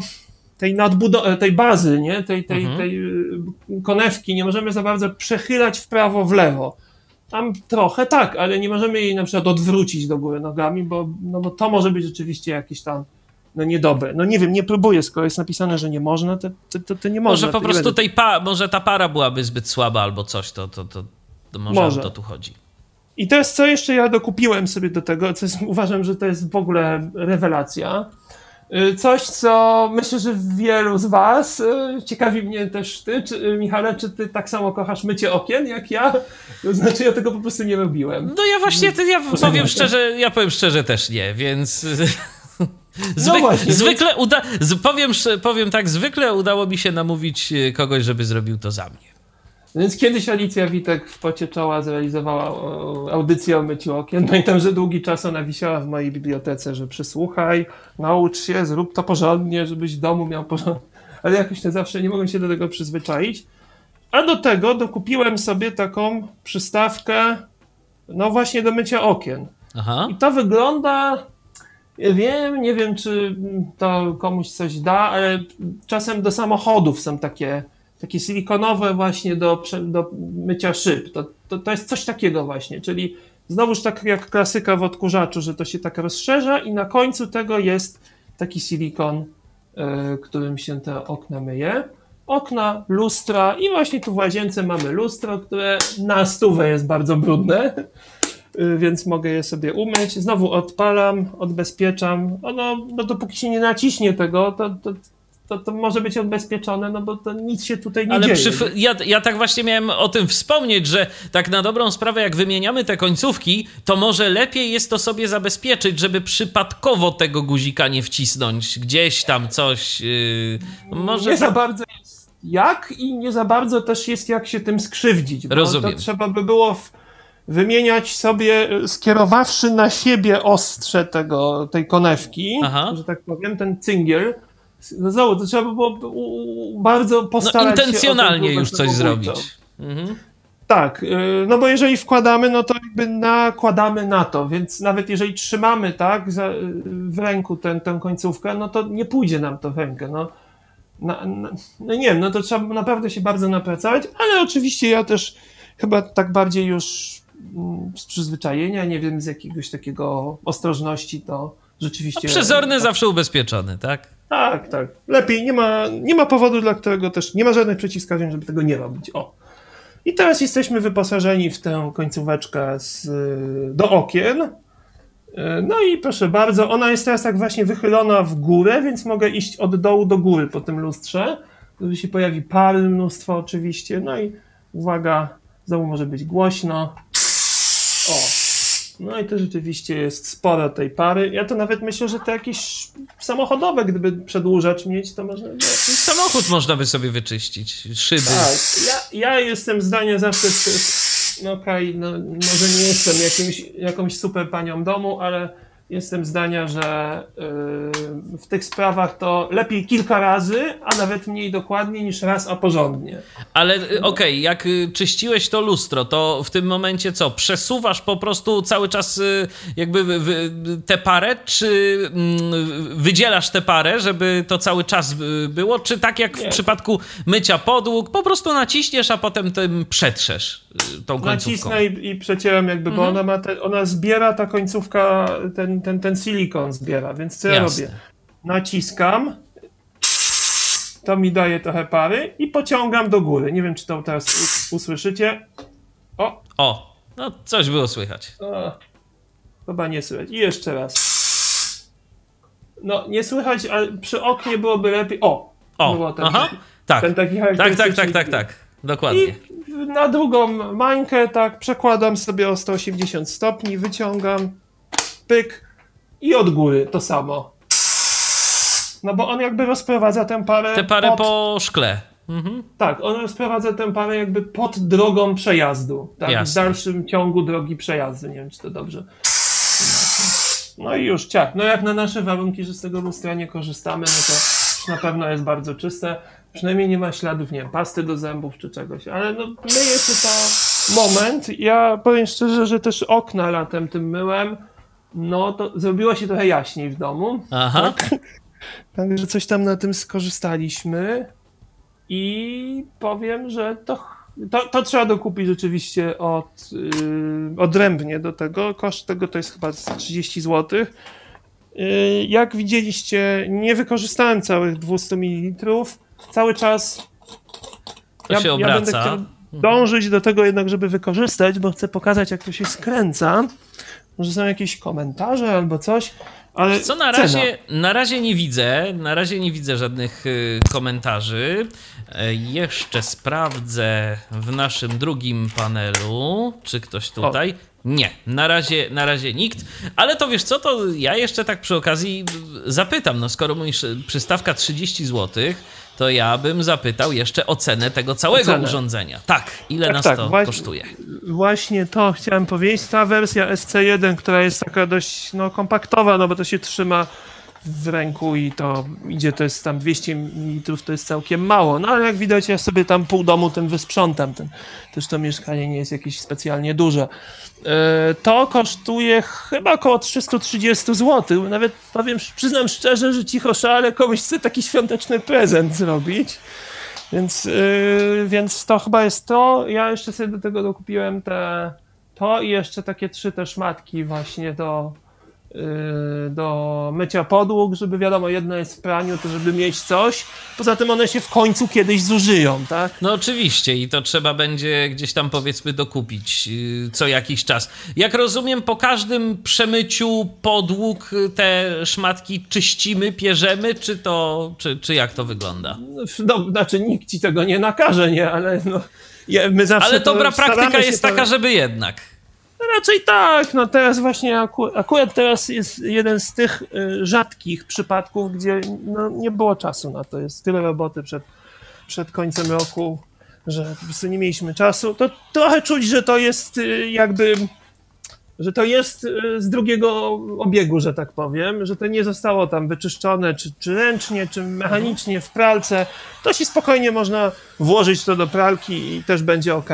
tej nadbudowy, tej bazy, nie? Tej, tej, mhm. tej y, konewki nie możemy za bardzo przechylać w prawo, w lewo. Tam trochę tak, ale nie możemy jej na przykład odwrócić do góry nogami, bo, no bo to może być rzeczywiście jakieś tam no niedobre. No nie wiem, nie próbuję, skoro jest napisane, że nie można, to, to, to, to nie można. Może po prostu tej pa, może ta para byłaby zbyt słaba albo coś, to, to, to, to może, może. o to tu chodzi. I teraz co jeszcze ja dokupiłem sobie do tego, co jest, [LAUGHS] uważam, że to jest w ogóle rewelacja. Y, coś, co myślę, że wielu z Was, y, ciekawi mnie też Ty, czy, y, Michale, czy Ty tak samo kochasz mycie okien jak ja? To znaczy, ja tego po prostu nie robiłem. No ja właśnie, ja powiem szczerze, ja powiem szczerze też nie, więc... Zwyk, [LAUGHS] no właśnie, zwykle uda, powiem, powiem tak, zwykle udało mi się namówić kogoś, żeby zrobił to za mnie. Więc kiedyś Alicja Witek w pocie czoła zrealizowała audycję o myciu okien. Pamiętam, że długi czas ona wisiała w mojej bibliotece, że przysłuchaj, naucz się, zrób to porządnie, żebyś w domu miał porządnie. Ale jakoś to zawsze nie mogłem się do tego przyzwyczaić. A do tego dokupiłem sobie taką przystawkę, no właśnie do mycia okien. Aha. I to wygląda, wiem, nie wiem czy to komuś coś da, ale czasem do samochodów są takie takie silikonowe właśnie do, do mycia szyb. To, to, to jest coś takiego właśnie, czyli znowuż tak jak klasyka w odkurzaczu, że to się tak rozszerza i na końcu tego jest taki silikon, yy, którym się te okna myje. Okna, lustra i właśnie tu w łazience mamy lustro, które na stówę jest bardzo brudne, yy, więc mogę je sobie umyć. Znowu odpalam, odbezpieczam. Ono, no dopóki się nie naciśnie tego, to, to to, to może być odbezpieczone, no bo to nic się tutaj nie Ale dzieje. Przy, ja, ja tak właśnie miałem o tym wspomnieć, że tak na dobrą sprawę, jak wymieniamy te końcówki, to może lepiej jest to sobie zabezpieczyć, żeby przypadkowo tego guzika nie wcisnąć gdzieś tam coś. Yy, może nie tak... za bardzo jest jak i nie za bardzo też jest jak się tym skrzywdzić. Bo Rozumiem. To trzeba by było w, wymieniać sobie, skierowawszy na siebie ostrze tego, tej konewki, Aha. że tak powiem, ten cyngiel no znowu, to trzeba by było bardzo no, postarać no, intencjonalnie się już coś zrobić. Mhm. Tak, y, no bo jeżeli wkładamy, no to jakby nakładamy na to, więc nawet jeżeli trzymamy tak w ręku ten, tę końcówkę, no to nie pójdzie nam to w rękę. No, na, na, no nie wiem, no to trzeba naprawdę się bardzo napracować, ale oczywiście ja też chyba tak bardziej już mm, z przyzwyczajenia, nie wiem, z jakiegoś takiego ostrożności to rzeczywiście... Przezorny tak. zawsze ubezpieczony, tak? Tak, tak. Lepiej. Nie ma, nie ma powodu, dla którego też nie ma żadnych przeciwwskazań, żeby tego nie robić. O. I teraz jesteśmy wyposażeni w tę końcóweczkę z, do okien. No i proszę bardzo, ona jest teraz tak właśnie wychylona w górę, więc mogę iść od dołu do góry po tym lustrze. Wtedy się pojawi pary mnóstwo oczywiście. No i uwaga, znowu może być głośno. O, no i to rzeczywiście jest sporo tej pary. Ja to nawet myślę, że to jakieś samochodowe, gdyby przedłużacz mieć, to można... By... Samochód można by sobie wyczyścić, szyby. Tak, ja, ja jestem zdania zawsze... No okej, okay, no, może nie jestem jakimś, jakąś super panią domu, ale jestem zdania, że yy, w tych sprawach to lepiej kilka razy, a nawet mniej dokładnie niż raz, a porządnie. Ale y, okej, okay, jak y, czyściłeś to lustro, to w tym momencie co? Przesuwasz po prostu cały czas y, jakby tę parę, czy mm, wydzielasz tę parę, żeby to cały czas było, czy tak jak Nie. w przypadku mycia podłóg, po prostu naciśniesz, a potem tym przetrzesz tą końcówką? Nacisnę i, i przecieram jakby, mhm. bo ona ma te, ona zbiera ta końcówka, ten ten, ten silikon zbiera, więc co Jasne. ja robię? Naciskam, to mi daje trochę pary i pociągam do góry. Nie wiem, czy to teraz usłyszycie. O! O, no coś było słychać. O, chyba nie słychać. I jeszcze raz. No, nie słychać, ale przy oknie byłoby lepiej. O! O, było ten, aha, tak. Ten taki tak, tak, tak, tak, tak, dokładnie. I na drugą mańkę, tak, przekładam sobie o 180 stopni, wyciągam, pyk, i od góry to samo. No bo on jakby rozprowadza tę parę. Tę parę pod... po szkle. Mhm. Tak, on rozprowadza tę parę jakby pod drogą przejazdu. Tak, w dalszym ciągu drogi przejazdu. Nie wiem, czy to dobrze. No i już ciach. No jak na nasze warunki, że z tego lustra nie korzystamy, no to na pewno jest bardzo czyste. Przynajmniej nie ma śladów, nie wiem, pasty do zębów czy czegoś. Ale no myję się to moment. Ja powiem szczerze, że też okna latem tym myłem no to zrobiło się trochę jaśniej w domu. Aha. Tak? [LAUGHS] Także coś tam na tym skorzystaliśmy i powiem, że to, to, to trzeba dokupić rzeczywiście od, yy, odrębnie do tego. Koszt tego to jest chyba 30 zł. Yy, jak widzieliście, nie wykorzystałem całych 200 ml. Cały czas to ja, się obraca. Ja będę chciał dążyć do tego jednak, żeby wykorzystać, bo chcę pokazać, jak to się skręca. Może są jakieś komentarze albo coś, ale Co na razie, na razie nie widzę, na razie nie widzę żadnych y, komentarzy. E, jeszcze sprawdzę w naszym drugim panelu, czy ktoś tutaj. O. Nie, na razie, na razie nikt, ale to wiesz co, to ja jeszcze tak przy okazji zapytam, no skoro mówisz przystawka 30 zł, to ja bym zapytał jeszcze o cenę tego całego Cenę. urządzenia. Tak, ile tak, nas tak, to kosztuje? Właśnie to chciałem powiedzieć. Ta wersja SC1, która jest taka dość no, kompaktowa, no bo to się trzyma w ręku i to idzie, to jest tam 200 ml, to jest całkiem mało. No ale jak widać, ja sobie tam pół domu tym wysprzątam. Ten, też to mieszkanie nie jest jakieś specjalnie duże. E, to kosztuje chyba około 330 zł. Nawet powiem, przyznam szczerze, że cicho szale komuś chce taki świąteczny prezent zrobić. Więc, yy, więc to chyba jest to. Ja jeszcze sobie do tego dokupiłem te, to i jeszcze takie trzy te szmatki właśnie do, do mycia podłóg, żeby wiadomo, jedno jest w praniu, to żeby mieć coś. Poza tym one się w końcu kiedyś zużyją, tak? No oczywiście i to trzeba będzie gdzieś tam powiedzmy dokupić y, co jakiś czas. Jak rozumiem, po każdym przemyciu podłóg te szmatki czyścimy, pierzemy, czy to, czy, czy jak to wygląda? No, znaczy nikt ci tego nie nakaże, nie, ale no, my zawsze Ale dobra praktyka jest taka, żeby jednak. Raczej tak, no teraz właśnie aku akurat teraz jest jeden z tych y, rzadkich przypadków, gdzie no, nie było czasu na to. Jest tyle roboty przed, przed końcem roku, że po prostu nie mieliśmy czasu. To trochę czuć, że to jest y, jakby, że to jest y, z drugiego obiegu, że tak powiem, że to nie zostało tam wyczyszczone czy, czy ręcznie, czy mechanicznie w pralce. To się spokojnie można włożyć to do pralki i też będzie ok.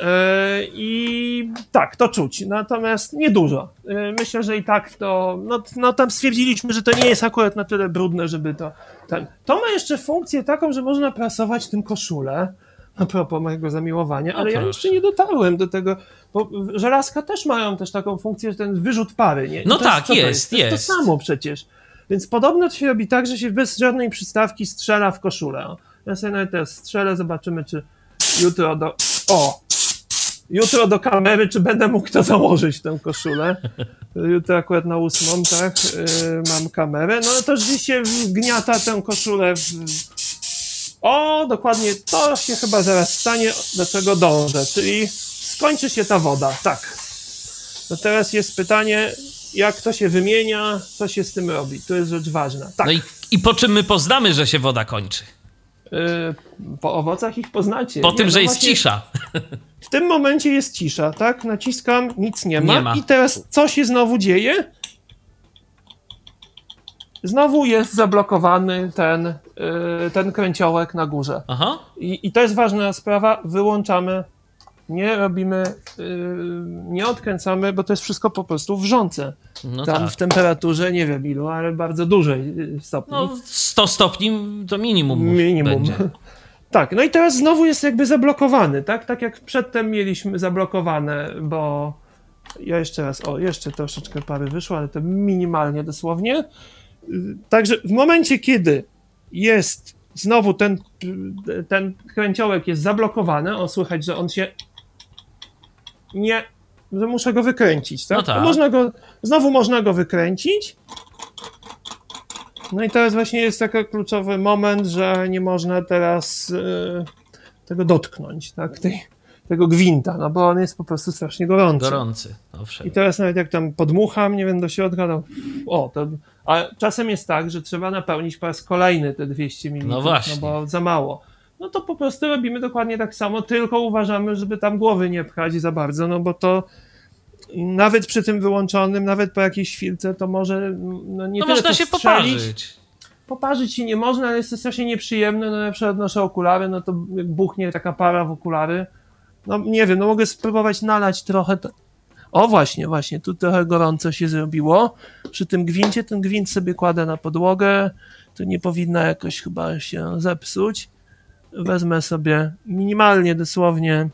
E, I tak, to czuć. Natomiast niedużo. E, myślę, że i tak to. No, no tam stwierdziliśmy, że to nie jest akurat na tyle brudne, żeby to. Ten. To ma jeszcze funkcję taką, że można prasować tym koszulę. A propos mojego zamiłowania, ale ja jeszcze nie dotarłem do tego, bo żelazka też mają też taką funkcję, że ten wyrzut pary, nie? no tak, jest, jest. To jest to samo przecież. Więc podobno to się robi tak, że się bez żadnej przystawki strzela w koszulę. Ja sobie nawet teraz strzelę, zobaczymy, czy jutro do. O! Jutro do kamery, czy będę mógł to założyć, tę koszulę. Jutro akurat na ósmą, tak, yy, mam kamerę. No to rzeczywiście wgniata tę koszulę w... O, dokładnie, to się chyba zaraz stanie, do czego dążę, czyli skończy się ta woda, tak. No teraz jest pytanie, jak to się wymienia, co się z tym robi. To jest rzecz ważna. Tak. No i, i po czym my poznamy, że się woda kończy? Y, po owocach ich poznacie. Po nie, tym, no że jest cisza. W tym momencie jest cisza, tak? Naciskam, nic nie ma. Nie ma. I teraz co się znowu dzieje? Znowu jest zablokowany ten, y, ten kręciołek na górze. Aha. I, I to jest ważna sprawa, wyłączamy nie robimy, y, nie odkręcamy, bo to jest wszystko po prostu wrzące. No Tam tak. w temperaturze, nie wiem ilu, ale bardzo dużej y, stopni. No 100 stopni to minimum, Minimum. będzie. [LAUGHS] Tak, no i teraz znowu jest jakby zablokowany, tak? Tak jak przedtem mieliśmy zablokowane, bo ja jeszcze raz, o, jeszcze troszeczkę pary wyszło, ale to minimalnie dosłownie. Y, Także w momencie, kiedy jest znowu ten, ten kręciołek jest zablokowany, o, słychać, że on się nie, że muszę go wykręcić, tak? No tak. Można go, znowu można go wykręcić. No i teraz właśnie jest taki kluczowy moment, że nie można teraz e, tego dotknąć, tak? Tej, tego gwinta, no bo on jest po prostu strasznie gorący. Gorący, owszem. I teraz nawet jak tam podmucham, nie wiem, do środka, no o, to... A czasem jest tak, że trzeba napełnić po raz kolejny te 200 ml, No właśnie. no bo za mało. No to po prostu robimy dokładnie tak samo, tylko uważamy, żeby tam głowy nie pchać za bardzo, no bo to nawet przy tym wyłączonym, nawet po jakiejś chwilce, to może no nie No tyle można się poparzyć. Poparzyć się nie można, ale jest to strasznie nieprzyjemne. No, na przykład noszę okulary, no to buchnie taka para w okulary. No nie wiem, no mogę spróbować nalać trochę. O właśnie, właśnie, tu trochę gorąco się zrobiło. Przy tym gwincie, ten gwint sobie kładę na podłogę. To nie powinno jakoś chyba się zepsuć. Wezmę sobie minimalnie, dosłownie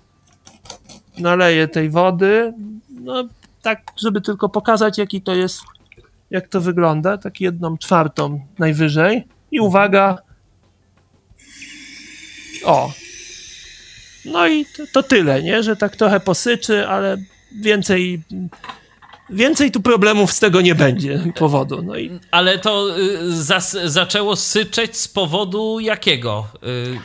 naleję tej wody. No tak, żeby tylko pokazać, jaki to jest jak to wygląda, tak jedną czwartą najwyżej. I uwaga. O. No i to, to tyle, nie? Że tak trochę posyczy, ale więcej. Więcej tu problemów z tego nie będzie powodu. No i Ale to y, zas, zaczęło syczeć z powodu jakiego? Y,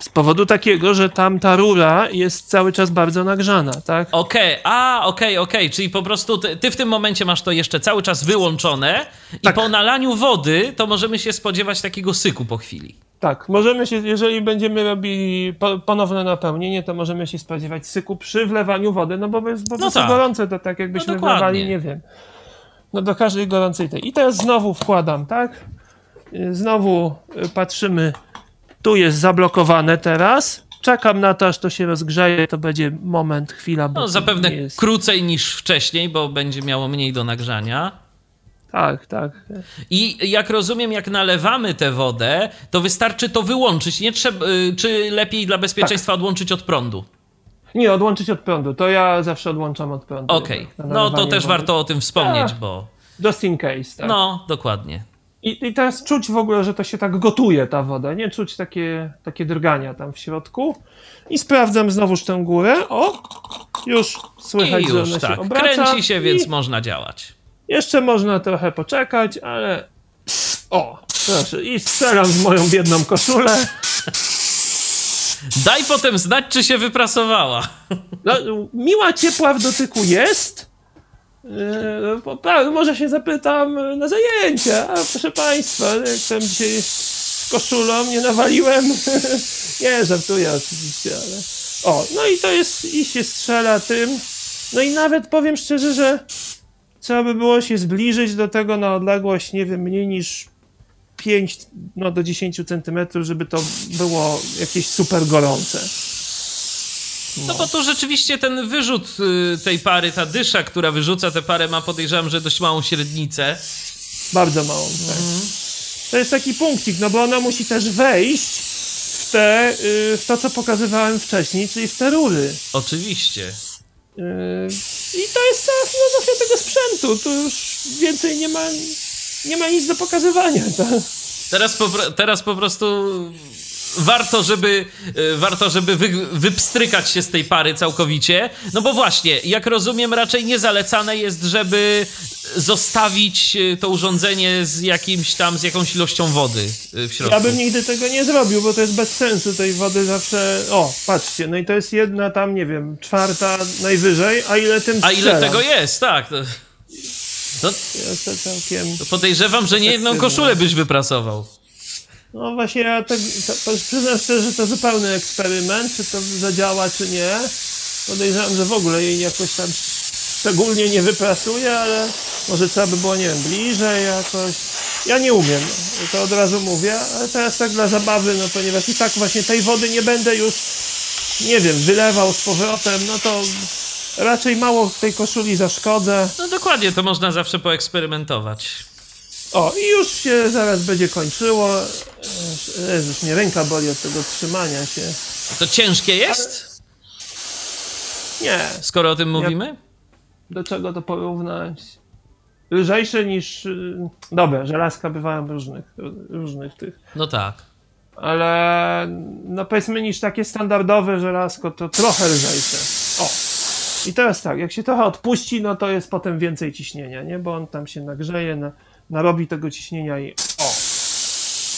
z powodu takiego, że tam ta rura jest cały czas bardzo nagrzana, tak? Okej, a okej, okej, czyli po prostu ty, ty w tym momencie masz to jeszcze cały czas wyłączone i Tak. po nalaniu wody to możemy się spodziewać takiego syku po chwili. Tak, możemy się, jeżeli będziemy robili po, ponowne napełnienie, to możemy się spodziewać syku przy wlewaniu wody, no bo jest po prostu tak. gorące, to tak jakbyśmy No wlewali, nie wiem. No do każdej gorącej tej. I teraz znowu wkładam, tak? Y, Znowu y, patrzymy, tu jest zablokowane teraz. Czekam na to, aż to się rozgrzeje, to będzie moment, chwila, No zapewne krócej niż wcześniej, bo będzie miało mniej do nagrzania. Tak, tak. I jak rozumiem, jak nalewamy tę wodę, to wystarczy to wyłączyć. Nie trzeba, y, czy lepiej dla bezpieczeństwa Tak. odłączyć od prądu? Nie, odłączyć od prądu, to ja zawsze odłączam od prądu. Okej, na no to też wody. warto o tym wspomnieć, Tak. bo Just in case, tak. no, dokładnie. I, I teraz czuć w ogóle, że to się tak gotuje ta woda, nie czuć takie, takie drgania tam w środku. I sprawdzam znowuż tę górę. O! Już słychać, I że już ona tak, się obraca. kręci się, więc można działać. Jeszcze można trochę poczekać, ale... O! Proszę, i strzelam w moją biedną koszulę. Daj potem znać, czy się wyprasowała. No, miła, ciepła w dotyku jest. Yy, może się zapytam na zajęcia. A proszę Państwa, jak tam dzisiaj z koszulą nie nawaliłem. [LAUGHS] nie, żartuję oczywiście, ale. O, no i to jest. I się strzela tym. No i nawet powiem szczerze, że trzeba by było się zbliżyć do tego na odległość, nie wiem, mniej niż 5 no, do 10 centymetrów, żeby to było jakieś super gorące. No bo tu rzeczywiście ten wyrzut y, tej pary, ta dysza, która wyrzuca tę parę, ma podejrzewam, że dość małą średnicę. Bardzo małą. Tak. To jest taki punkcik, no bo ona musi też wejść w, te, y, w to, co pokazywałem wcześniej, czyli w te rury. Oczywiście. Y, I to jest cała filozofia tego sprzętu. Tu już więcej nie ma, nie ma nic do pokazywania. Tak? Teraz po, teraz po prostu warto, żeby, y, warto, żeby wy, wypstrykać się z tej pary całkowicie. No bo właśnie, jak rozumiem, raczej niezalecane jest, żeby zostawić y, to urządzenie z jakimś tam, z jakąś ilością wody y, w środku. Ja bym nigdy tego nie zrobił, bo to jest bez sensu. Tej wody zawsze. O, patrzcie, no i to jest jedna tam, nie wiem, czwarta najwyżej, a ile tym A ile tego jest, tak. To, no, Jest to podejrzewam, że nie jedną koszulę byś wyprasował. No właśnie, ja tak, to, przyznam szczerze, że to zupełny eksperyment, czy to zadziała, czy nie. Podejrzewam, że w ogóle jej jakoś tam szczególnie nie wyprasuje, ale może trzeba by było, nie wiem, bliżej jakoś. Ja nie umiem, to od razu mówię, ale teraz tak dla zabawy, no ponieważ i tak właśnie tej wody nie będę już, nie wiem, wylewał z powrotem, no to raczej mało tej koszuli zaszkodzę. No dokładnie, to można zawsze poeksperymentować. O, i już się zaraz będzie kończyło. Jezus, mnie ręka boli od tego trzymania się. To ciężkie jest? Nie, Skoro o tym mówimy? do czego to porównać? Lżejsze niż... y, Dobra, żelazka bywają różnych, różnych tych. No tak. Ale no powiedzmy niż takie standardowe żelazko, to trochę lżejsze. O! I teraz tak, jak się trochę odpuści, no to jest potem więcej ciśnienia, nie? Bo on tam się nagrzeje, na, narobi tego ciśnienia i o!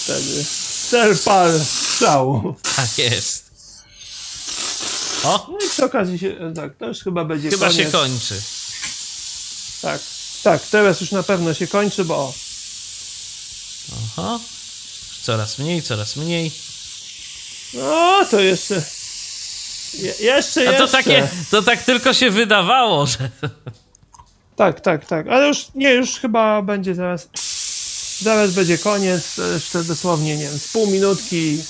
Wtedy cel pal strzału. Tak jest. O, No i przy okazji się, tak, to już chyba będzie chyba koniec. się kończy. Tak, tak, teraz już na pewno się kończy, bo o, Aha. Coraz mniej, coraz mniej. no to jeszcze, je, jeszcze, A jeszcze. to takie, to tak tylko się wydawało, że... Tak, tak, tak, ale już, nie, już chyba będzie zaraz, zaraz będzie koniec, jeszcze dosłownie, nie wiem, z pół minutki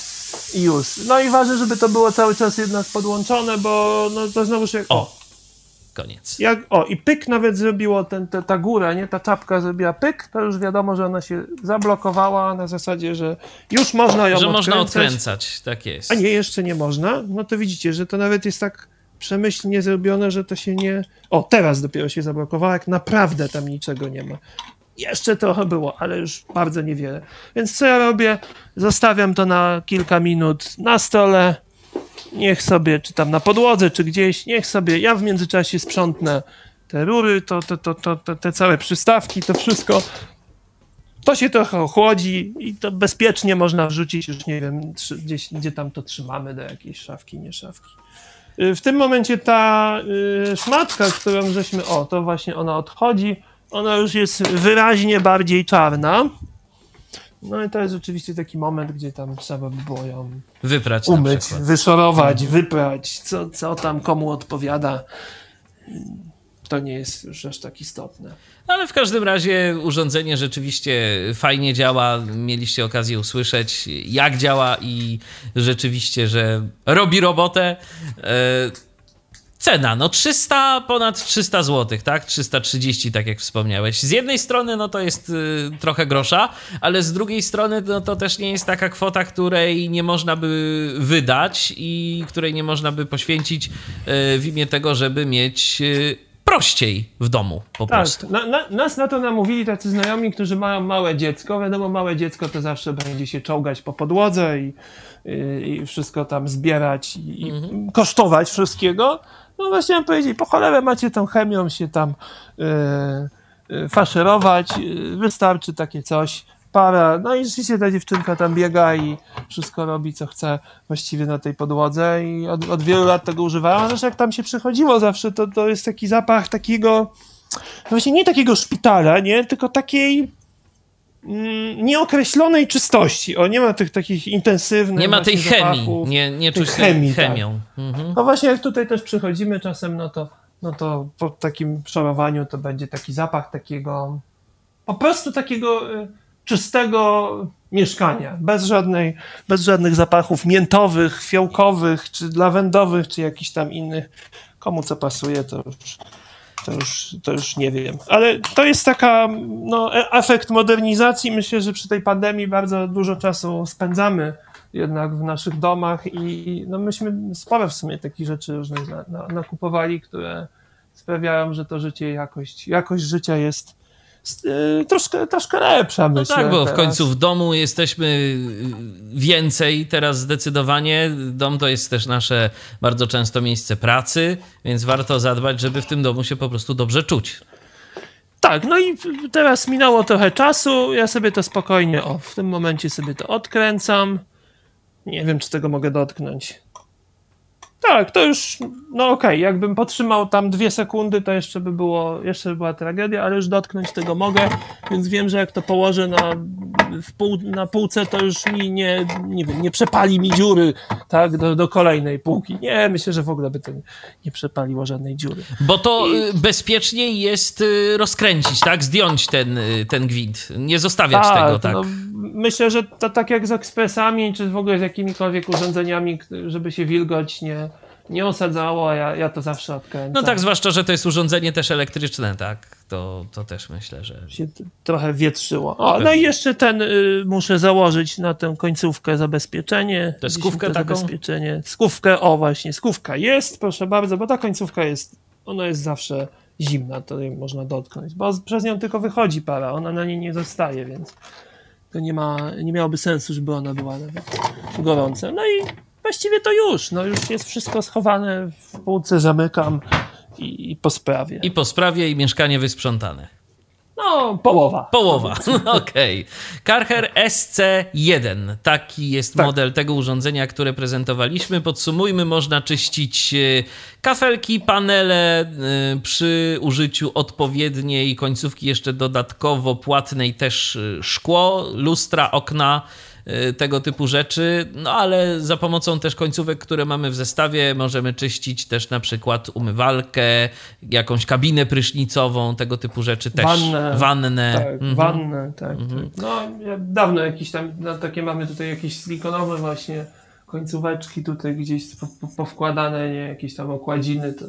i już. No i ważne, żeby to było cały czas jednak podłączone, bo no to znowuż jak, O, koniec. jak, o i pyk nawet zrobiło ten, te, ta góra, nie, ta czapka zrobiła pyk, to już wiadomo, że ona się zablokowała na zasadzie, że już można ją Że można odkręcać. odkręcać, tak jest. A nie, jeszcze nie można. No to widzicie, że to nawet jest tak przemyślnie zrobione, że to się nie. O, teraz dopiero się zablokowało, jak naprawdę tam niczego nie ma. Jeszcze trochę było, ale już bardzo niewiele. Więc co ja robię? Zostawiam to na kilka minut na stole. Niech sobie, czy tam na podłodze, czy gdzieś, niech sobie. Ja w międzyczasie sprzątnę te rury, to, to, to, to, to, te całe przystawki, to wszystko. To się trochę ochłodzi i to bezpiecznie można wrzucić już, nie wiem, gdzieś, gdzie tam to trzymamy, do jakiejś szafki, nie szafki. Y, W tym momencie ta y, szmatka, którą żeśmy, o, to właśnie ona odchodzi, ona już jest wyraźnie bardziej czarna. No i to jest rzeczywiście taki moment, gdzie tam trzeba by było ją Wyprać umyć, wyszorować, wyprać, co, co tam komu odpowiada. To nie jest już aż tak istotne. Ale w każdym razie urządzenie rzeczywiście fajnie działa. Mieliście okazję usłyszeć, jak działa i rzeczywiście, że robi robotę. E, Cena, no 300, ponad 300 zł, tak? 330, tak jak wspomniałeś. Z jednej strony, no to jest y, trochę grosza, ale z drugiej strony, no to też nie jest taka kwota, której nie można by wydać i której nie można by poświęcić y, w imię tego, żeby mieć y, prościej w domu po prostu. Tak, na, na, nas na to namówili tacy znajomi, którzy mają małe dziecko. Wiadomo, małe dziecko to zawsze będzie się czołgać po podłodze i, i, i wszystko tam zbierać i, i kosztować wszystkiego. No właśnie mam powiedzieć, po cholerę macie tą chemią się tam yy, yy, faszerować, yy, wystarczy takie coś. Para, no i rzeczywiście ta dziewczynka tam biega i wszystko robi, co chce właściwie na tej podłodze i od, od wielu lat tego używała. Zresztą jak tam się przychodziło zawsze, to, to jest taki zapach takiego, no właśnie nie takiego szpitala, nie, tylko takiej mm, nieokreślonej czystości. O, nie ma tych takich intensywnych Nie ma tej chemii, zapachów. nie, nie czuć chemii, tak. chemią. Mhm. No właśnie jak tutaj też przychodzimy czasem, no to, no to po takim szorowaniu to będzie taki zapach takiego, po prostu takiego y, czystego mieszkania, bez żadnej, bez żadnych zapachów miętowych, fiołkowych, czy lawendowych, czy jakichś tam innych. Komu co pasuje, to już, to już, to już nie wiem. Ale to jest taka, no, e- efekt modernizacji. Myślę, że przy tej pandemii bardzo dużo czasu spędzamy jednak w naszych domach i no myśmy sporo w sumie takich rzeczy różnych na, na, nakupowali, które sprawiają, że to życie, jakość, jakość życia jest troszkę, troszkę lepsza, No myślę. tak, bo w teraz. końcu w domu jesteśmy y, więcej teraz zdecydowanie. Dom to jest też nasze bardzo często miejsce pracy, więc warto zadbać, żeby w tym domu się po prostu dobrze czuć. Tak, no i teraz minęło trochę czasu, ja sobie to spokojnie, o, w tym momencie sobie to odkręcam. Nie wiem, czy tego mogę dotknąć. Tak, to już, no okej, okay. jakbym potrzymał tam dwie sekundy, to jeszcze by było, jeszcze by była tragedia, ale już dotknąć tego mogę, więc wiem, że jak to położę na, pół, na półce, to już mi nie, nie wiem, nie przepali mi dziury, tak, do, do kolejnej półki. Nie, myślę, że w ogóle by to nie przepaliło żadnej dziury. Bo to I... Y, bezpieczniej jest y, rozkręcić, tak, zdjąć ten, y, ten gwint, nie zostawiać tak, tego, tak. No, myślę, że to tak jak z ekspresami, czy w ogóle z jakimikolwiek urządzeniami, żeby się wilgoć nie, nie osadzało, a ja, ja to zawsze odkręcam. No tak, zwłaszcza, że to jest urządzenie też elektryczne, tak? To, to też myślę, że... Się trochę wietrzyło. O, no i jeszcze ten y, muszę założyć na tę końcówkę zabezpieczenie. To skówkę taką? Zabezpieczenie. Skówkę, o właśnie, skówka jest, proszę bardzo, bo ta końcówka jest, ona jest zawsze zimna, to można dotknąć, bo przez nią tylko wychodzi para, ona na niej nie zostaje, więc to nie ma, nie miałoby sensu, żeby ona była nawet gorąca. No i właściwie to już, no już jest wszystko schowane w półce, zamykam i, i po sprawie. I po sprawie i mieszkanie wysprzątane. No, połowa. Połowa, [LAUGHS] okej. Okay. Karcher SC1, taki jest tak. model tego urządzenia, które prezentowaliśmy. Podsumujmy, można czyścić e, kafelki, panele e, przy użyciu odpowiedniej końcówki, jeszcze dodatkowo płatnej też e, szkło, lustra, okna, tego typu rzeczy, no ale za pomocą też końcówek, które mamy w zestawie, możemy czyścić też na przykład umywalkę, jakąś kabinę prysznicową, tego typu rzeczy też. Wannę. Wannę. Tak, mhm. wannę, tak, mhm. tak. No, ja dawno jakieś tam, no, takie mamy tutaj jakieś silikonowe właśnie końcóweczki tutaj gdzieś powkładane, nie, jakieś tam okładziny, to,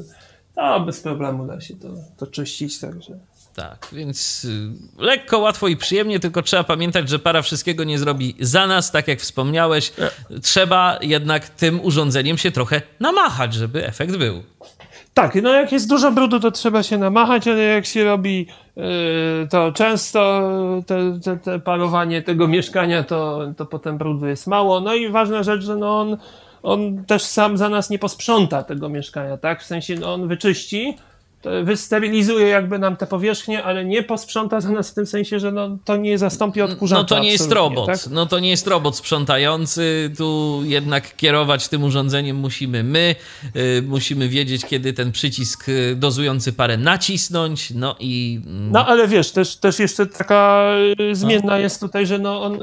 to bez problemu da się to, to czyścić, także. Tak, więc y, lekko, łatwo i przyjemnie, tylko trzeba pamiętać, że para wszystkiego nie zrobi za nas, tak jak wspomniałeś. Trzeba jednak tym urządzeniem się trochę namachać, żeby efekt był. Tak, no jak jest dużo brudu, to trzeba się namachać, ale jak się robi yy, to często, te, te, te parowanie tego mieszkania, to, to potem brudu jest mało. No i ważna rzecz, że no on, on też sam za nas nie posprząta tego mieszkania, tak? W sensie no on wyczyści, wystabilizuje jakby nam te powierzchnie, ale nie posprząta za nas w tym sensie, że no, to nie zastąpi odkurzacza. No to nie jest robot. Tak? No to nie jest robot sprzątający. Tu jednak kierować tym urządzeniem musimy my. Yy, musimy wiedzieć, kiedy ten przycisk y, dozujący parę nacisnąć. No i. Mm. No ale wiesz, też, też jeszcze taka y, zmienna no. jest tutaj, że no on,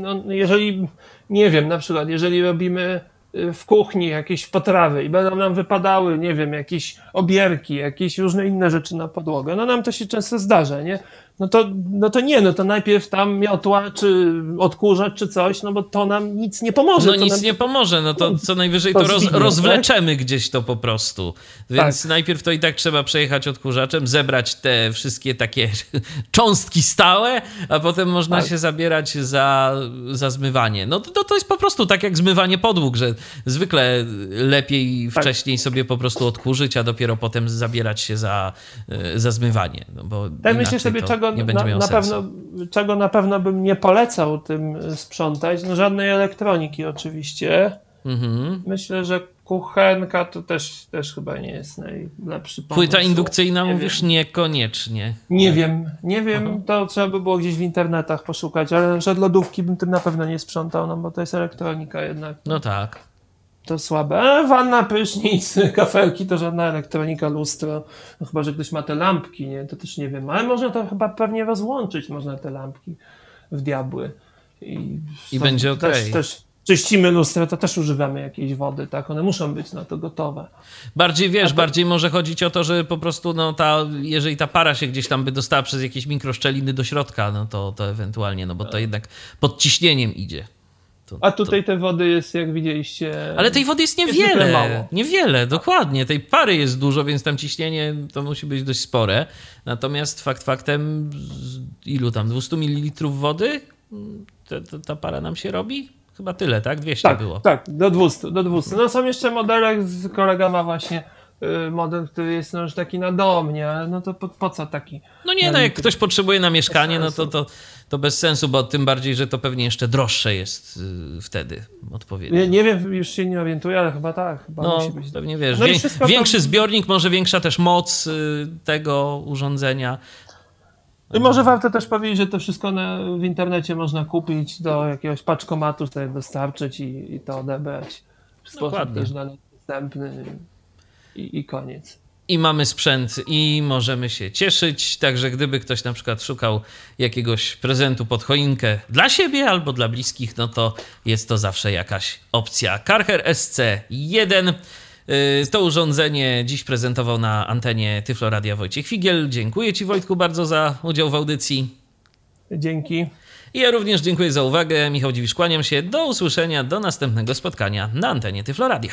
no, jeżeli nie wiem, na przykład, jeżeli robimy Y, w kuchni jakieś potrawy i będą nam wypadały, nie wiem, jakieś obierki, jakieś różne inne rzeczy na podłogę. No nam to się często zdarza, nie? No to, no to nie, no to najpierw tam miotła, czy odkurzacz, czy coś, no bo to nam nic nie pomoże. No nic nam... nie pomoże, no to co najwyżej to, [LAUGHS] roz, rozwleczemy tak? gdzieś to po prostu. Więc tak. najpierw to i tak trzeba przejechać odkurzaczem, zebrać te wszystkie takie [LAUGHS] cząstki stałe, a potem można tak. się zabierać za, za zmywanie. No to, to jest po prostu tak jak zmywanie podłóg, że zwykle lepiej tak. wcześniej sobie po prostu odkurzyć, a dopiero potem zabierać się za, za zmywanie. No bo tak myślę sobie, to... czego nie będzie na, na pewno, czego na pewno bym nie polecał tym sprzątać, no żadnej elektroniki oczywiście. Mhm. Myślę, że kuchenka to też, też chyba nie jest najlepszy pomysł. Płyta indukcyjna nie mówisz wiem. niekoniecznie. Nie wiem, nie wiem, Aha. to trzeba by było gdzieś w internetach poszukać, ale że lodówki bym tym na pewno nie sprzątał, no bo to jest elektronika jednak. No tak to słabe. E, wanna, prysznic, [LAUGHS] kafelki to żadna elektronika, lustro. No chyba, że ktoś ma te lampki, nie? To też nie wiem. Ale można to chyba pewnie rozłączyć, można te lampki w diabły. I, I będzie ok. Też, też czyścimy lustro, to też używamy jakiejś wody, tak? One muszą być na to gotowe. Bardziej wiesz, to... bardziej może chodzić o to, że po prostu no ta, jeżeli ta para się gdzieś tam by dostała przez jakieś mikroszczeliny do środka, no to, to ewentualnie, no bo to tak. jednak pod ciśnieniem idzie. To, A tutaj to... tej wody jest, jak widzieliście. Ale tej wody jest niewiele. Jest mało. Niewiele, dokładnie. Tej pary jest dużo, więc tam ciśnienie to musi być dość spore. Natomiast fakt faktem, ilu tam? 200 ml wody ta, ta, ta para nam się robi? Chyba tyle, tak? 200 tak, było. Tak, do 200, do 200. No są jeszcze modele, kolega ma właśnie y, model, który jest no, już taki na dom, nie? No to po, po co taki? No nie, no jak ktoś potrzebuje na mieszkanie, no to, to to bez sensu, bo tym bardziej, że to pewnie jeszcze droższe jest y, wtedy odpowiednio. Nie, nie wiem, już się nie orientuję, ale chyba tak. Chyba no, musi być. pewnie wiesz. No większy to... zbiornik, może większa też moc y, tego urządzenia. I może warto też powiedzieć, że to wszystko na, w internecie można kupić do jakiegoś paczkomatu, sobie dostarczyć i, i to odebrać. W sposób też dostępny i, i koniec i mamy sprzęt i możemy się cieszyć. Także gdyby ktoś na przykład szukał jakiegoś prezentu pod choinkę dla siebie albo dla bliskich, no to jest to zawsze jakaś opcja. Karcher SC1. Y, to urządzenie dziś prezentował na antenie Tyflo Radia Wojciech Figiel. Dziękuję Ci Wojtku bardzo za udział w audycji. Dzięki. I ja również dziękuję za uwagę. Michał Dziwisz, kłaniam się. Do usłyszenia, do następnego spotkania na antenie Tyflo Radia.